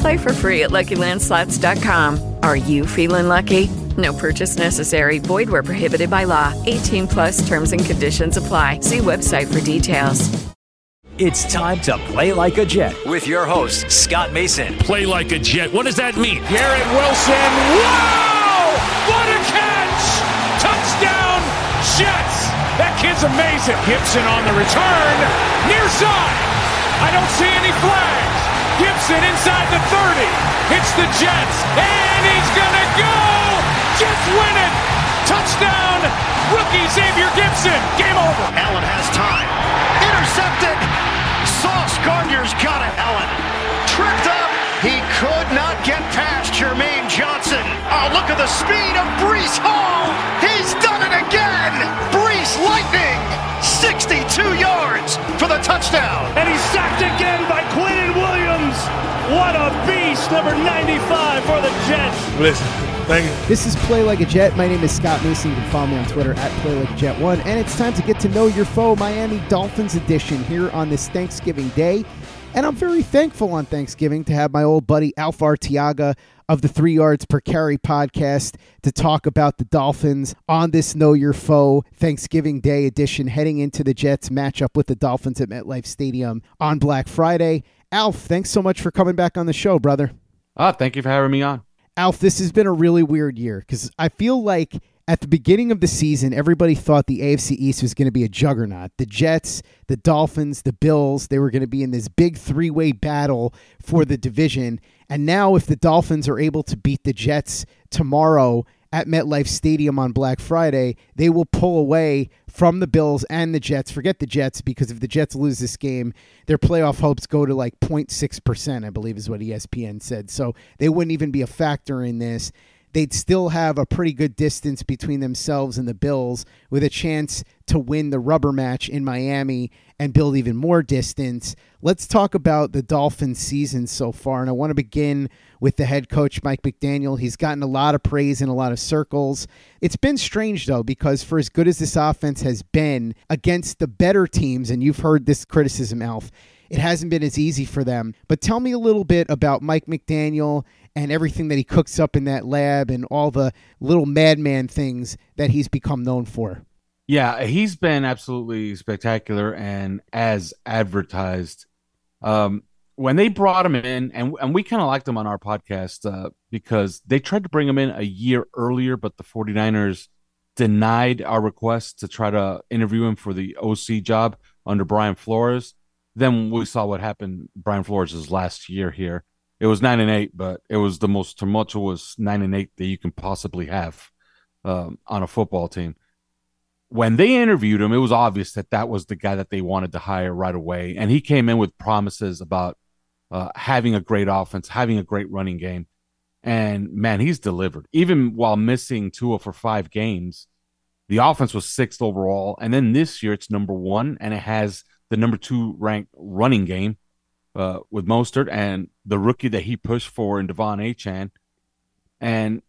Play for free at LuckyLandSlots.com. Are you feeling lucky? No purchase necessary. Void where prohibited by law. 18 plus terms and conditions apply. See website for details. It's time to play like a Jet with your host, Scott Mason. Play like a Jet. What does that mean? Garrett Wilson. Wow! What a catch! Touchdown, Jets! That kid's amazing. Gipson on the return. Near side. I don't see any flags. Gipson inside the 30. Hits the Jets. And he's going to go! Jets win it! Touchdown! Rookie Xavier Gipson. Game over. Allen has time. Intercepted. Sauce Gardner's got it. Allen tripped up. He could not get past Jermaine Johnson. Oh, look at the speed of Breece Hall. He's done it again. Breece Lightning. 62 yards for the touchdown. And he's sacked again by Quinnen Williams. What a beast, number 95 for the Jets. Listen, thank you. This is Play Like a Jet. My name is Scott Mason. You can follow me on Twitter at Play Like a Jet One, and it's time to get to know your foe, Miami Dolphins edition here on this Thanksgiving Day. And I'm very thankful on Thanksgiving to have my old buddy Alf Arteaga of the Three Yards Per Carry podcast to talk about the Dolphins on this Know Your Foe Thanksgiving Day edition, heading into the Jets matchup with the Dolphins at MetLife Stadium on Black Friday. Alf, thanks so much for coming back on the show, brother. Ah, thank you for having me on. Alf, this has been a really weird year because I feel like at the beginning of the season, everybody thought the AFC East was going to be a juggernaut. The Jets, the Dolphins, the Bills, they were going to be in this big three way battle for the division. And now, if the Dolphins are able to beat the Jets tomorrow at MetLife Stadium on Black Friday, they will pull away from the Bills and the Jets. Forget the Jets because if the Jets lose this game, their playoff hopes go to like 0.6%, I believe is what ESPN said. So they wouldn't even be a factor in this they'd still have a pretty good distance between themselves and the Bills with a chance to win the rubber match in Miami and build even more distance. Let's talk about the Dolphins season so far. And I want to begin with the head coach, Mike McDaniel. He's gotten a lot of praise in a lot of circles. It's been strange, though, because for as good as this offense has been against the better teams, and you've heard this criticism, Alf, it hasn't been as easy for them. But tell me a little bit about Mike McDaniel and everything that he cooks up in that lab and all the little madman things that he's become known for. Yeah, he's been absolutely spectacular and as advertised. Um, when they brought him in, and and we kind of liked him on our podcast uh, because they tried to bring him in a year earlier, but the 49ers denied our request to try to interview him for the OC job under Brian Flores. Then we saw what happened Brian Flores' last year here. It was nine and eight, but it was the most tumultuous nine and eight that you can possibly have um, on a football team. When they interviewed him, it was obvious that that was the guy that they wanted to hire right away, and he came in with promises about uh, having a great offense, having a great running game, and man, he's delivered. Even while missing Tua for five games, the offense was sixth overall, and then this year it's number one, and it has the number two ranked running game uh, with Mostert and the rookie that he pushed for in De'Von Achane. And,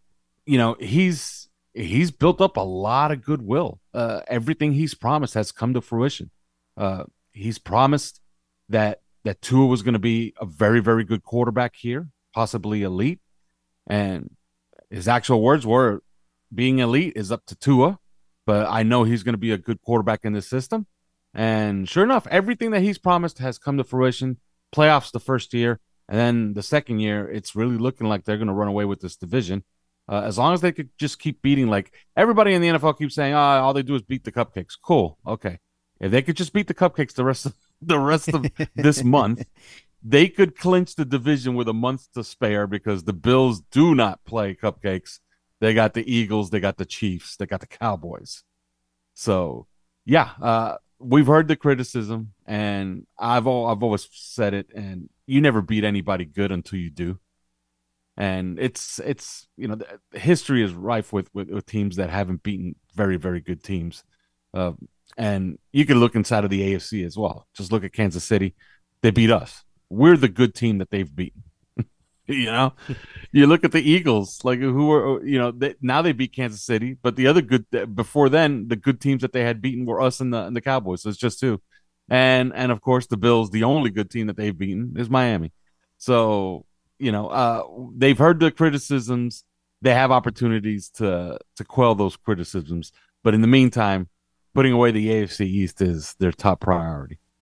you know, he's he's built up a lot of goodwill. Uh, everything he's promised has come to fruition. Uh, he's promised that that Tua was going to be a very, very good quarterback here, possibly elite. And his actual words were, "Being elite is up to Tua, but I know he's going to be a good quarterback in this system." And sure enough, everything that he's promised has come to fruition. Playoffs the first year, and then the second year, it's really looking like they're going to run away with this division. Uh, as long as they could just keep beating, like everybody in the NFL keeps saying, oh, all they do is beat the cupcakes. Cool. Okay. If they could just beat the cupcakes the rest of the rest of this month, they could clinch the division with a month to spare because the Bills do not play cupcakes. They got the Eagles, they got the Chiefs, they got the Cowboys. So, yeah, uh, we've heard the criticism, and I've all, I've always said it, and you never beat anybody good until you do. And it's it's you know history is rife with, with, with teams that haven't beaten very very good teams, uh, and you can look inside of the AFC as well. Just look at Kansas City; they beat us. We're the good team that they've beaten. you know, you look at the Eagles, like who are you know they, now they beat Kansas City, but the other good before then the good teams that they had beaten were us and the and the Cowboys. So it's just two and and of course the Bills, the only good team that they've beaten is Miami. So you know uh, they've heard the criticisms. They have opportunities to to quell those criticisms, but in the meantime, putting away the AFC East is their top priority.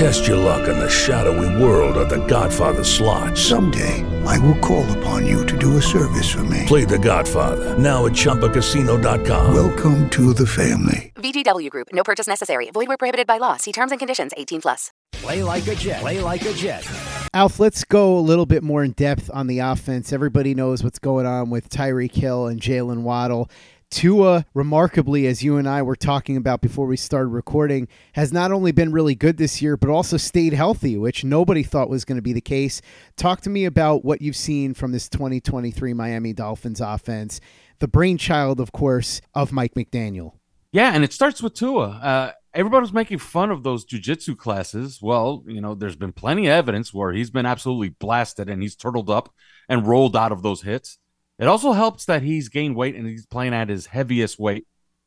Test your luck in the shadowy world of The Godfather slot. Someday, I will call upon you to do a service for me. Play The Godfather now at ChumbaCasino.com. Welcome to the family. VGW Group. No purchase necessary. Void where prohibited by law. See terms and conditions. 18 plus. Play like a Jet. Play like a Jet. Alf, let's go a little bit more in depth on the offense. Everybody knows what's going on with Tyreek Hill and Jalen Waddle. Tua, remarkably, as you and I were talking about before we started recording, has not only been really good this year, but also stayed healthy, which nobody thought was going to be the case. Talk to me about what you've seen from this 2023 Miami Dolphins offense, the brainchild, of course, of Mike McDaniel. Yeah, and it starts with Tua. Uh, was making fun of those jujitsu classes. Well, you know, there's been plenty of evidence where he's been absolutely blasted and he's turtled up and rolled out of those hits. It also helps that he's gained weight and he's playing at his heaviest weight,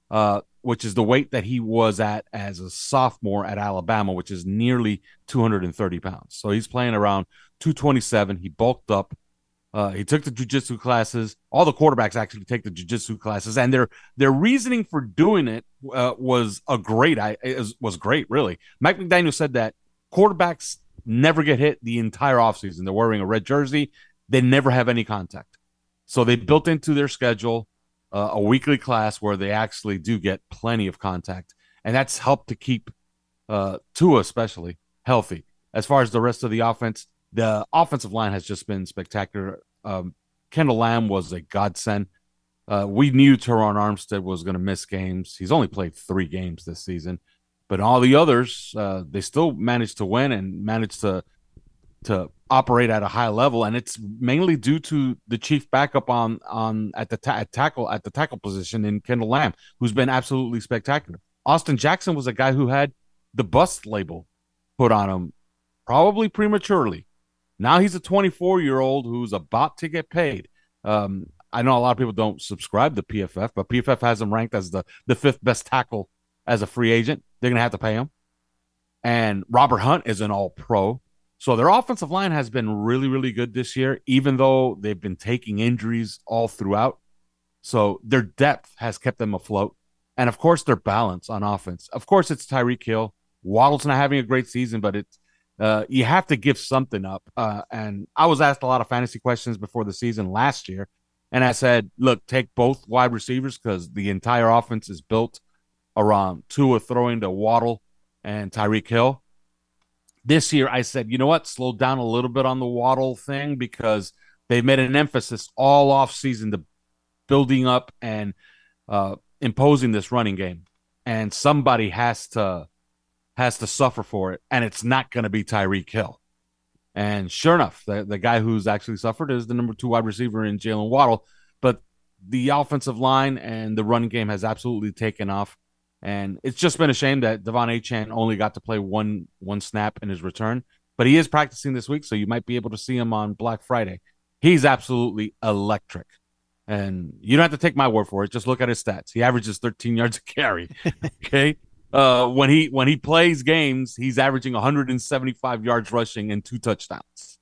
uh, which is the weight that he was at as a sophomore at Alabama, which is nearly 230 pounds. So he's playing around 227. He bulked up. Uh, he took the jujitsu classes. All the quarterbacks actually take the jujitsu classes, and their their reasoning for doing it uh, was a great. I was great, really. Mike McDaniel said that quarterbacks never get hit the entire offseason. They're wearing a red jersey. They never have any contact. So they built into their schedule uh, a weekly class where they actually do get plenty of contact, and that's helped to keep uh, Tua especially healthy. As far as the rest of the offense, the offensive line has just been spectacular. Um, Kendall Lamm was a godsend. Uh, we knew Terron Armstead was going to miss games. He's only played three games this season, but all the others, uh, they still managed to win and managed to to operate at a high level, and it's mainly due to the chief backup on on at the ta- at tackle at the tackle position in Kendall Lamm, who's been absolutely spectacular. Austin Jackson was a guy who had the bust label put on him, probably prematurely, Now he's a 24 year old who's about to get paid. Um, I know a lot of people don't subscribe to PFF, but PFF has him ranked as the, the fifth best tackle as a free agent. They're to have to pay him. And Robert Hunt is an all pro. So their offensive line has been really, really good this year, even though they've been taking injuries all throughout. So their depth has kept them afloat. And of course, their balance on offense. Of course, it's Tyreek Hill. Waddle's not having a great season, but it's uh, you have to give something up. Uh, and I was asked a lot of fantasy questions before the season last year, and I said, look, take both wide receivers because the entire offense is built around Tua throwing to Waddle and Tyreek Hill. This year, I said, you know what? Slow down a little bit on the Waddle thing because they've made an emphasis all off season to building up and uh, imposing this running game, and somebody has to has to suffer for it, and it's not going to be Tyreek Hill. And sure enough, the, the guy who's actually suffered is the number two wide receiver in Jalen Waddle. But the offensive line and the running game has absolutely taken off. And it's just been a shame that De'Von Achane only got to play one one snap in his return. But he is practicing this week, so you might be able to see him on Black Friday. He's absolutely electric. And you don't have to take my word for it. Just look at his stats. He averages 13 yards a carry. okay. Uh, when he when he plays games, he's averaging 175 yards rushing and two touchdowns.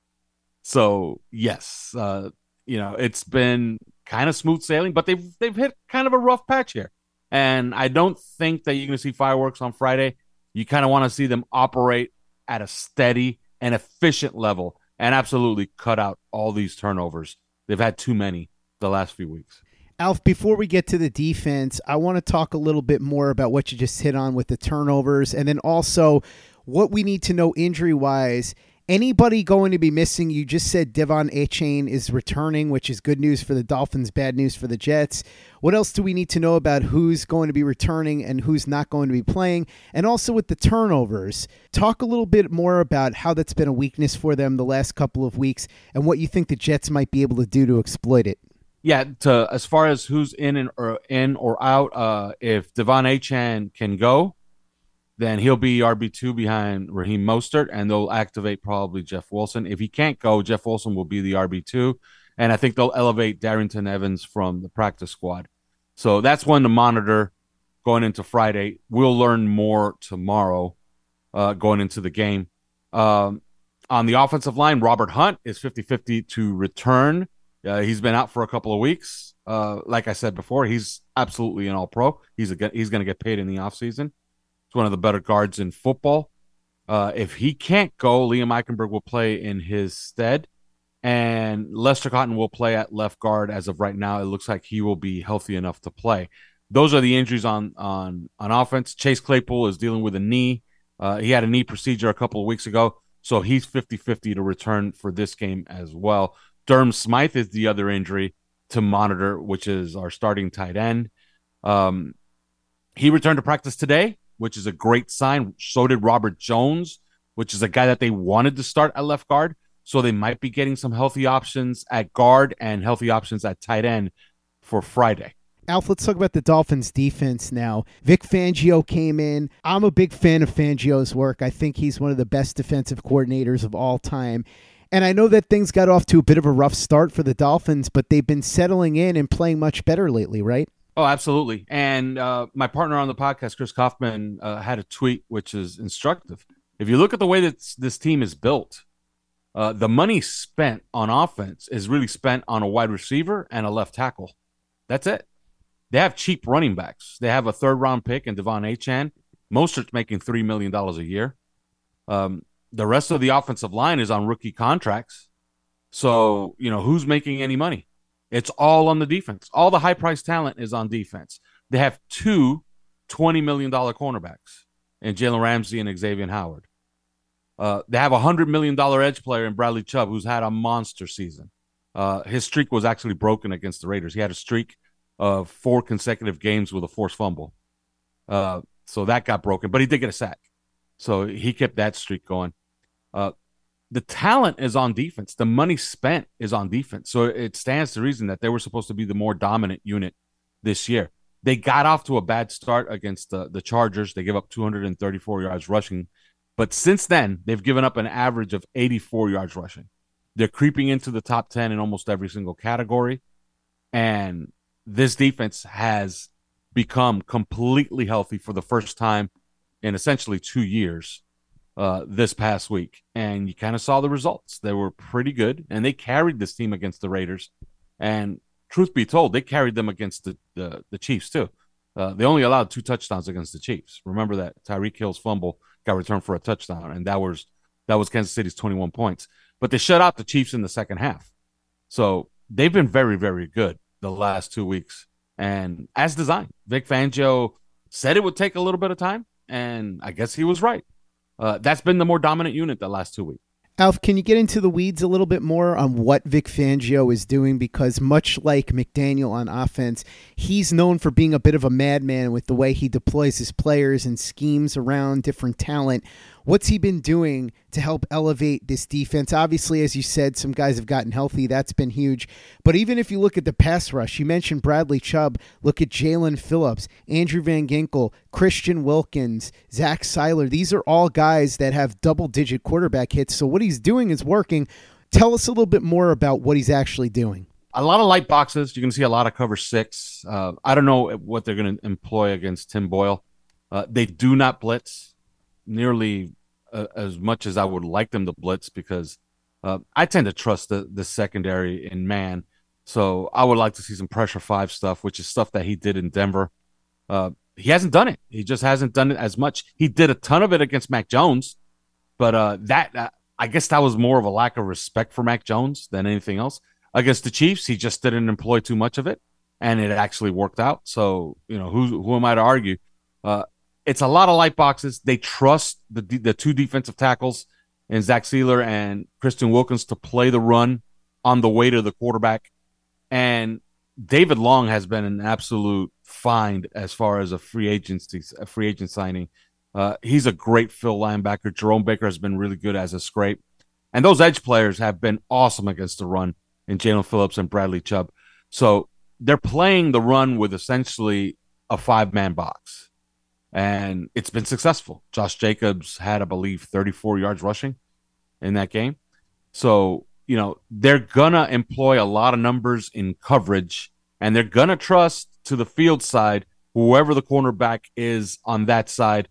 So yes, uh, you know it's been kind of smooth sailing, but they've they've hit kind of a rough patch here, and I don't think that you're going to see fireworks on Friday. You kind of want to see them operate at a steady and efficient level, and absolutely cut out all these turnovers. They've had too many the last few weeks. Alf, before we get to the defense, I want to talk a little bit more about what you just hit on with the turnovers and then also what we need to know injury wise. Anybody going to be missing? You just said De'Von Achane is returning, which is good news for the Dolphins, bad news for the Jets. What else do we need to know about who's going to be returning and who's not going to be playing? And also with the turnovers, talk a little bit more about how that's been a weakness for them the last couple of weeks and what you think the Jets might be able to do to exploit it yeah, to as far as who's in and or in or out, uh, if De'Von Achane can go, then he'll be RB two behind Raheem Mostert, and they'll activate probably Jeff Wilson. If he can't go, Jeff Wilson will be the RB two, and I think they'll elevate Darrynton Evans from the practice squad. So that's one to monitor going into Friday. We'll learn more tomorrow, uh, going into the game. Um, on the offensive line, Robert Hunt is 50-50 to return. Uh, he's been out for a couple of weeks. Uh, like I said before, he's absolutely an all pro. He's he's going to get paid in the offseason. He's one of the better guards in football. Uh, if he can't go, Liam Eichenberg will play in his stead, and Lester Cotton will play at left guard. As of right now, it looks like he will be healthy enough to play. Those are the injuries on on on offense. Chase Claypool is dealing with a knee. Uh, he had a knee procedure a couple of weeks ago, so he's 50-50 to return for this game as well. Durham Smythe is the other injury to monitor, which is our starting tight end. Um, he returned to practice today, which is a great sign. So did Robert Jones, which is a guy that they wanted to start at left guard. So they might be getting some healthy options at guard and healthy options at tight end for Friday. Alf, let's talk about the Dolphins defense now. Vic Fangio came in. I'm a big fan of Fangio's work. I think he's one of the best defensive coordinators of all time. And I know that things got off to a bit of a rough start for the Dolphins, but they've been settling in and playing much better lately, right? Oh, absolutely. And uh, my partner on the podcast, Chris Kaufman, uh, had a tweet which is instructive. If you look at the way that this team is built, uh, the money spent on offense is really spent on a wide receiver and a left tackle. That's it. They have cheap running backs. They have a third round pick in De'Von Achane. Mostert's making $3 million a year. Um, the rest of the offensive line is on rookie contracts. So, you know, who's making any money? It's all on the defense. All the high priced talent is on defense. They have two $20 million cornerbacks in Jalen Ramsey and Xavier Howard. Uh, they have a $100 million edge player in Bradley Chubb, who's had a monster season. Uh, his streak was actually broken against the Raiders. He had a streak of four consecutive games with a forced fumble. Uh, so that got broken, but he did get a sack. So he kept that streak going. Uh, the talent is on defense. The money spent is on defense. So it stands to reason that they were supposed to be the more dominant unit this year. They got off to a bad start against the, the Chargers. They gave up 234 yards rushing. But since then, they've given up an average of 84 yards rushing. They're creeping into the top 10 in almost every single category. And this defense has become completely healthy for the first time in essentially two years uh, this past week. And you kind of saw the results. They were pretty good, and they carried this team against the Raiders. And truth be told, they carried them against the, the, the Chiefs, too. Uh, they only allowed two touchdowns against the Chiefs. Remember that Tyreek Hill's fumble got returned for a touchdown, and that was that was Kansas City's 21 points. But they shut out the Chiefs in the second half. So they've been very, very good the last two weeks. And as designed, Vic Fangio said it would take a little bit of time, and I guess he was right. Uh, that's been the more dominant unit the last two weeks. Alf, can you get into the weeds a little bit more on what Vic Fangio is doing? Because much like McDaniel on offense, he's known for being a bit of a madman with the way he deploys his players and schemes around different talent. What's he been doing to help elevate this defense? Obviously, as you said, some guys have gotten healthy. That's been huge. But even if you look at the pass rush, you mentioned Bradley Chubb. Look at Jaelan Phillips, Andrew Van Ginkel, Christian Wilkins, Zach Sieler. These are all guys that have double digit quarterback hits. So what he's doing is working. Tell us a little bit more about what he's actually doing a lot of light boxes. You can see a lot of cover six. Uh, I don't know what they're going to employ against Tim Boyle. Uh, they do not blitz nearly uh, as much as I would like them to blitz because uh, I tend to trust the the secondary in man. So I would like to see some pressure five stuff, which is stuff that he did in Denver. Uh, he hasn't done it. He just hasn't done it as much. He did a ton of it against Mac Jones, but uh, that uh, I guess that was more of a lack of respect for Mac Jones than anything else. Against the Chiefs, he just didn't employ too much of it, and it actually worked out. So you know, who who am I to argue? It's a lot of light boxes. They trust the the two defensive tackles and Zach Sieler and Christian Wilkins to play the run on the way to the quarterback. And David Long has been an absolute find as far as a free agency, a free agent signing. Uh, he's a great fill linebacker. Jerome Baker has been really good as a scrape. And those edge players have been awesome against the run in Jaelan Phillips and Bradley Chubb. So they're playing the run with essentially a five man box and it's been successful. Josh Jacobs had, I believe, 34 yards rushing in that game. So, you know, they're going to employ a lot of numbers in coverage and they're going to trust to the field side whoever the cornerback is on that side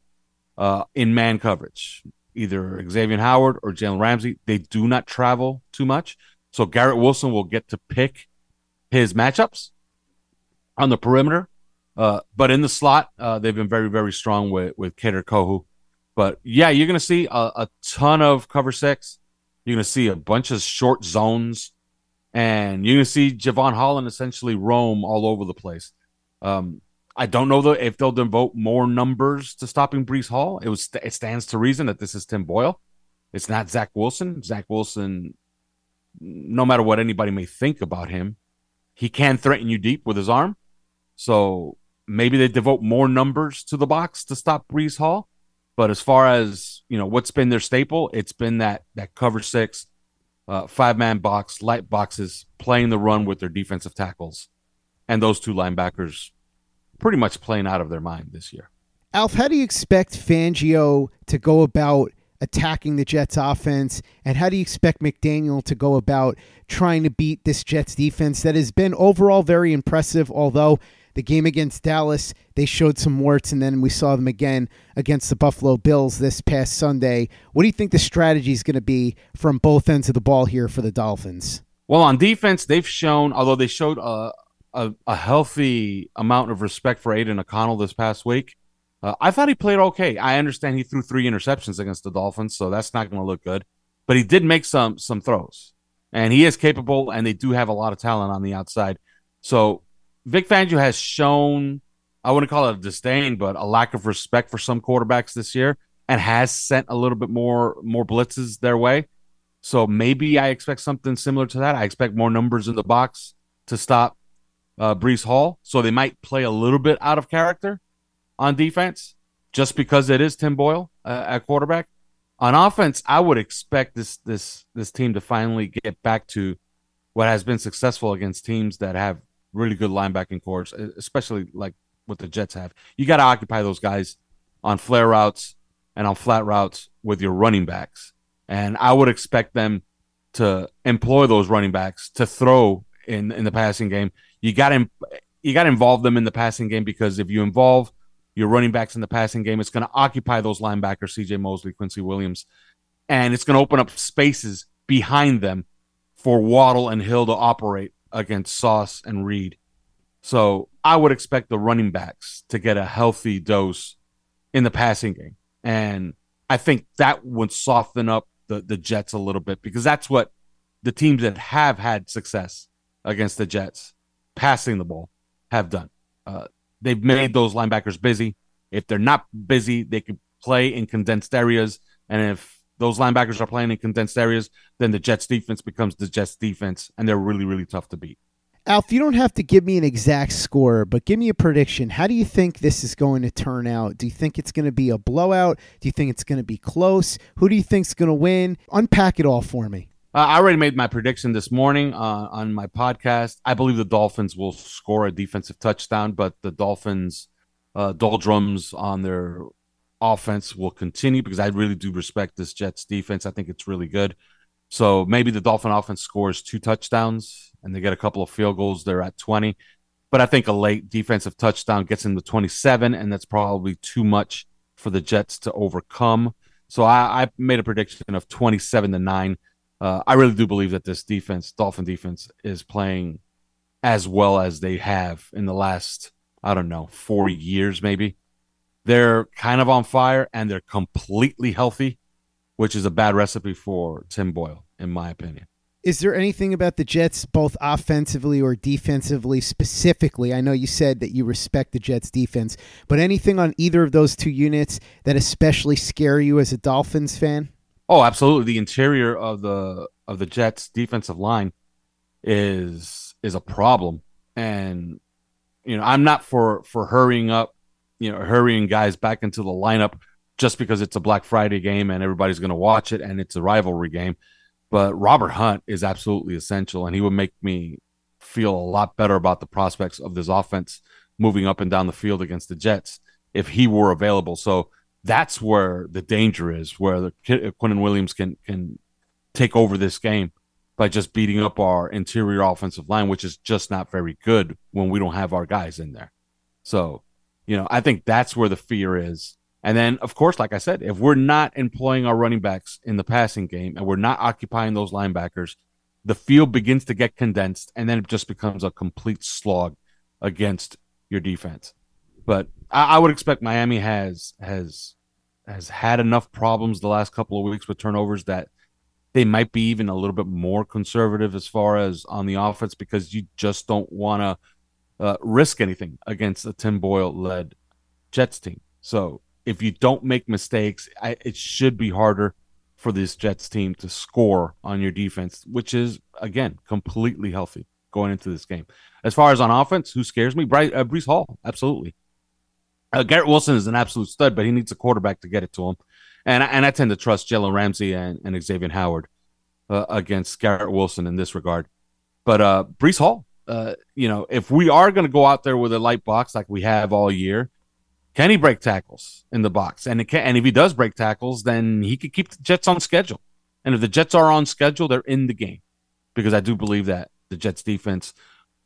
uh, in man coverage, either Xavier Howard or Jalen Ramsey. They do not travel too much. So Garrett Wilson will get to pick his matchups on the perimeter uh, but in the slot, uh, they've been very, very strong with with Kader Kohou. But yeah, you're to see a, a, ton of cover six. You're to see a bunch of short zones, and you're to see Jevon Holland essentially roam all over the place. Um, I don't know though if they'll devote more numbers to stopping Breece Hall. It was it stands to reason that this is Tim Boyle. It's not Zach Wilson. Zach Wilson, no matter what anybody may think about him, he can threaten you deep with his arm. So maybe they devote more numbers to the box to stop Breece Hall. But as far as you know, what's been their staple, it's been that that cover six, uh, five man box, light boxes, playing the run with their defensive tackles, and those two linebackers, pretty much playing out of their mind this year. Alf, how do you expect Fangio to go about attacking the Jets offense? And how do you expect McDaniel to go about trying to beat this Jets defense that has been overall very impressive, although the game against Dallas, they showed some warts, and then we saw them again against the Buffalo Bills this past Sunday. What do you think the strategy is going to be from both ends of the ball here for the Dolphins? Well, on defense, they've shown, although they showed a, a, a healthy amount of respect for Aidan O'Connell this past week, uh, I thought he played okay. I understand he threw three interceptions against the Dolphins, so that's not going to look good. But he did make some some throws, and he is capable. And they do have a lot of talent on the outside. So Vic Fangio has shown, I wouldn't call it a disdain, but a lack of respect for some quarterbacks this year and has sent a little bit more more blitzes their way. So maybe I expect something similar to that. I expect more numbers in the box to stop uh, Breece Hall. So they might play a little bit out of character on defense just because it is Tim Boyle uh, at quarterback. On offense, I would expect this this this team to finally get back to what has been successful against teams that have really good linebacking cores, especially like what the Jets have. You got to occupy those guys on flare routes and on flat routes with your running backs. And I would expect them to employ those running backs to throw in in the passing game. You got to you got to involve them in the passing game because if you involve your running backs in the passing game, it's going to occupy those linebackers, C.J. Mosley, Quincy Williams, and it's going to open up spaces behind them for Waddle and Hill to operate against Sauce and Reed. So I would expect the running backs to get a healthy dose in the passing game. And I think that would soften up the, the Jets a little bit because that's what the teams that have had success against the Jets passing the ball have done. Uh, they've made those linebackers busy. If they're not busy, they can play in condensed areas. And if those linebackers are playing in condensed areas, then the Jets defense becomes the Jets defense, and they're really, really tough to beat. Alf, you don't have to give me an exact score, but give me a prediction. How do you think this is going to turn out? Do you think it's going to be a blowout? Do you think it's going to be close? Who do you think's going to win? Unpack it all for me. Uh, I already made my prediction this morning uh, on my podcast. I believe the Dolphins will score a defensive touchdown, but the Dolphins' uh, doldrums on their offense will continue because I really do respect this Jets defense. I think it's really good. So maybe the Dolphin offense scores two touchdowns and they get a couple of field goals. They're at 20. But I think a late defensive touchdown gets them to 27, and that's probably too much for the Jets to overcome. So I, I made a prediction of 27 to 9. Uh, I really do believe that this defense, Dolphin defense, is playing as well as they have in the last, I don't know, four years maybe. They're kind of on fire and they're completely healthy, which is a bad recipe for Tim Boyle, in my opinion. Is there anything about the Jets, both offensively or defensively, specifically? I know you said that you respect the Jets defense, but anything on either of those two units that especially scare you as a Dolphins fan? Oh, absolutely. The interior of the of the Jets defensive line is is a problem. And you know, I'm not for for hurrying up you know, hurrying guys back into the lineup just because it's a Black Friday game and everybody's going to watch it and it's a rivalry game. But Robert Hunt is absolutely essential, and he would make me feel a lot better about the prospects of this offense moving up and down the field against the Jets if he were available. So that's where the danger is, where the Quinnen Williams can can take over this game by just beating up our interior offensive line, which is just not very good when we don't have our guys in there. So you know, I think that's where the fear is. And then, of course, like I said, if we're not employing our running backs in the passing game and we're not occupying those linebackers, the field begins to get condensed and then it just becomes a complete slog against your defense. But I, I would expect Miami has has has had enough problems the last couple of weeks with turnovers that they might be even a little bit more conservative as far as on the offense because you just don't want to uh, risk anything against a Tim Boyle led Jets team. So if you don't make mistakes, I, it should be harder for this Jets team to score on your defense, which is again completely healthy going into this game. As far as on offense, who scares me? Bryce, uh, Breece Hall, absolutely. Uh, Garrett Wilson is an absolute stud, but he needs a quarterback to get it to him. And and I tend to trust Jalen Ramsey and, and Xavier Howard uh, against Garrett Wilson in this regard. But uh, Breece Hall, uh, you know, if we are going to go out there with a light box like we have all year, can he break tackles in the box? And can, and if he does break tackles, then he could keep the Jets on schedule. And if the Jets are on schedule, they're in the game because I do believe that the Jets defense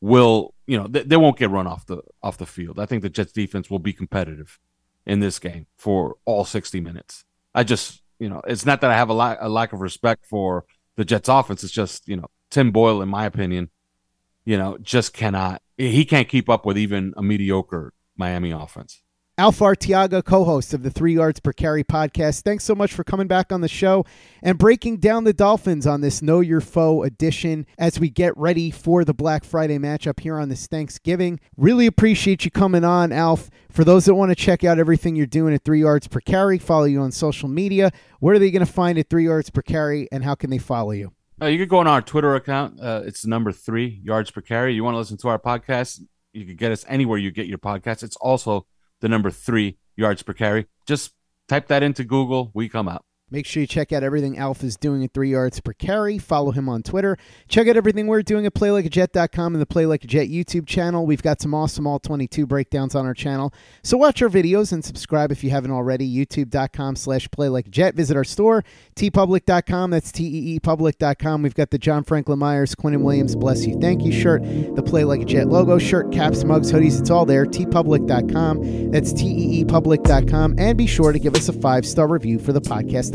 will, you know, they, they won't get run off the off the field. I think the Jets defense will be competitive in this game for all 60 minutes. I just, you know, it's not that I have a, la- a lack of respect for the Jets offense. It's just, you know, Tim Boyle, in my opinion, you know, just cannot. He can't keep up with even a mediocre Miami offense. Alf Arteaga, co host of the Three Yards Per Carry podcast. Thanks so much for coming back on the show and breaking down the Dolphins on this Know Your Foe edition as we get ready for the Black Friday matchup here on this Thanksgiving. Really appreciate you coming on, Alf. For those that want to check out everything you're doing at Three Yards Per Carry, follow you on social media. Where are they going to find it, Three Yards Per Carry, and how can they follow you? Uh, you could go on our Twitter account. Uh, it's number three yards per carry. You want to listen to our podcast? You can get us anywhere you get your podcast. It's also the number three yards per carry. Just type that into Google. We come out. Make sure you check out everything Alpha's doing at three yards per carry. Follow him on Twitter. Check out everything we're doing at playlikeajet.com and the Play Like a Jet YouTube channel. We've got some awesome all 22 breakdowns on our channel. So watch our videos and subscribe if you haven't already. YouTube.com slash Play Like a Jet. Visit our store, teepublic.com. That's T-E-E public.com. We've got the John Franklin Myers, Quinnen Williams, Bless You, Thank You shirt, the Play Like a Jet logo shirt, caps, mugs, hoodies. It's all there. teepublic.com. That's T-E-E public.com. And be sure to give us a five-star review for the podcast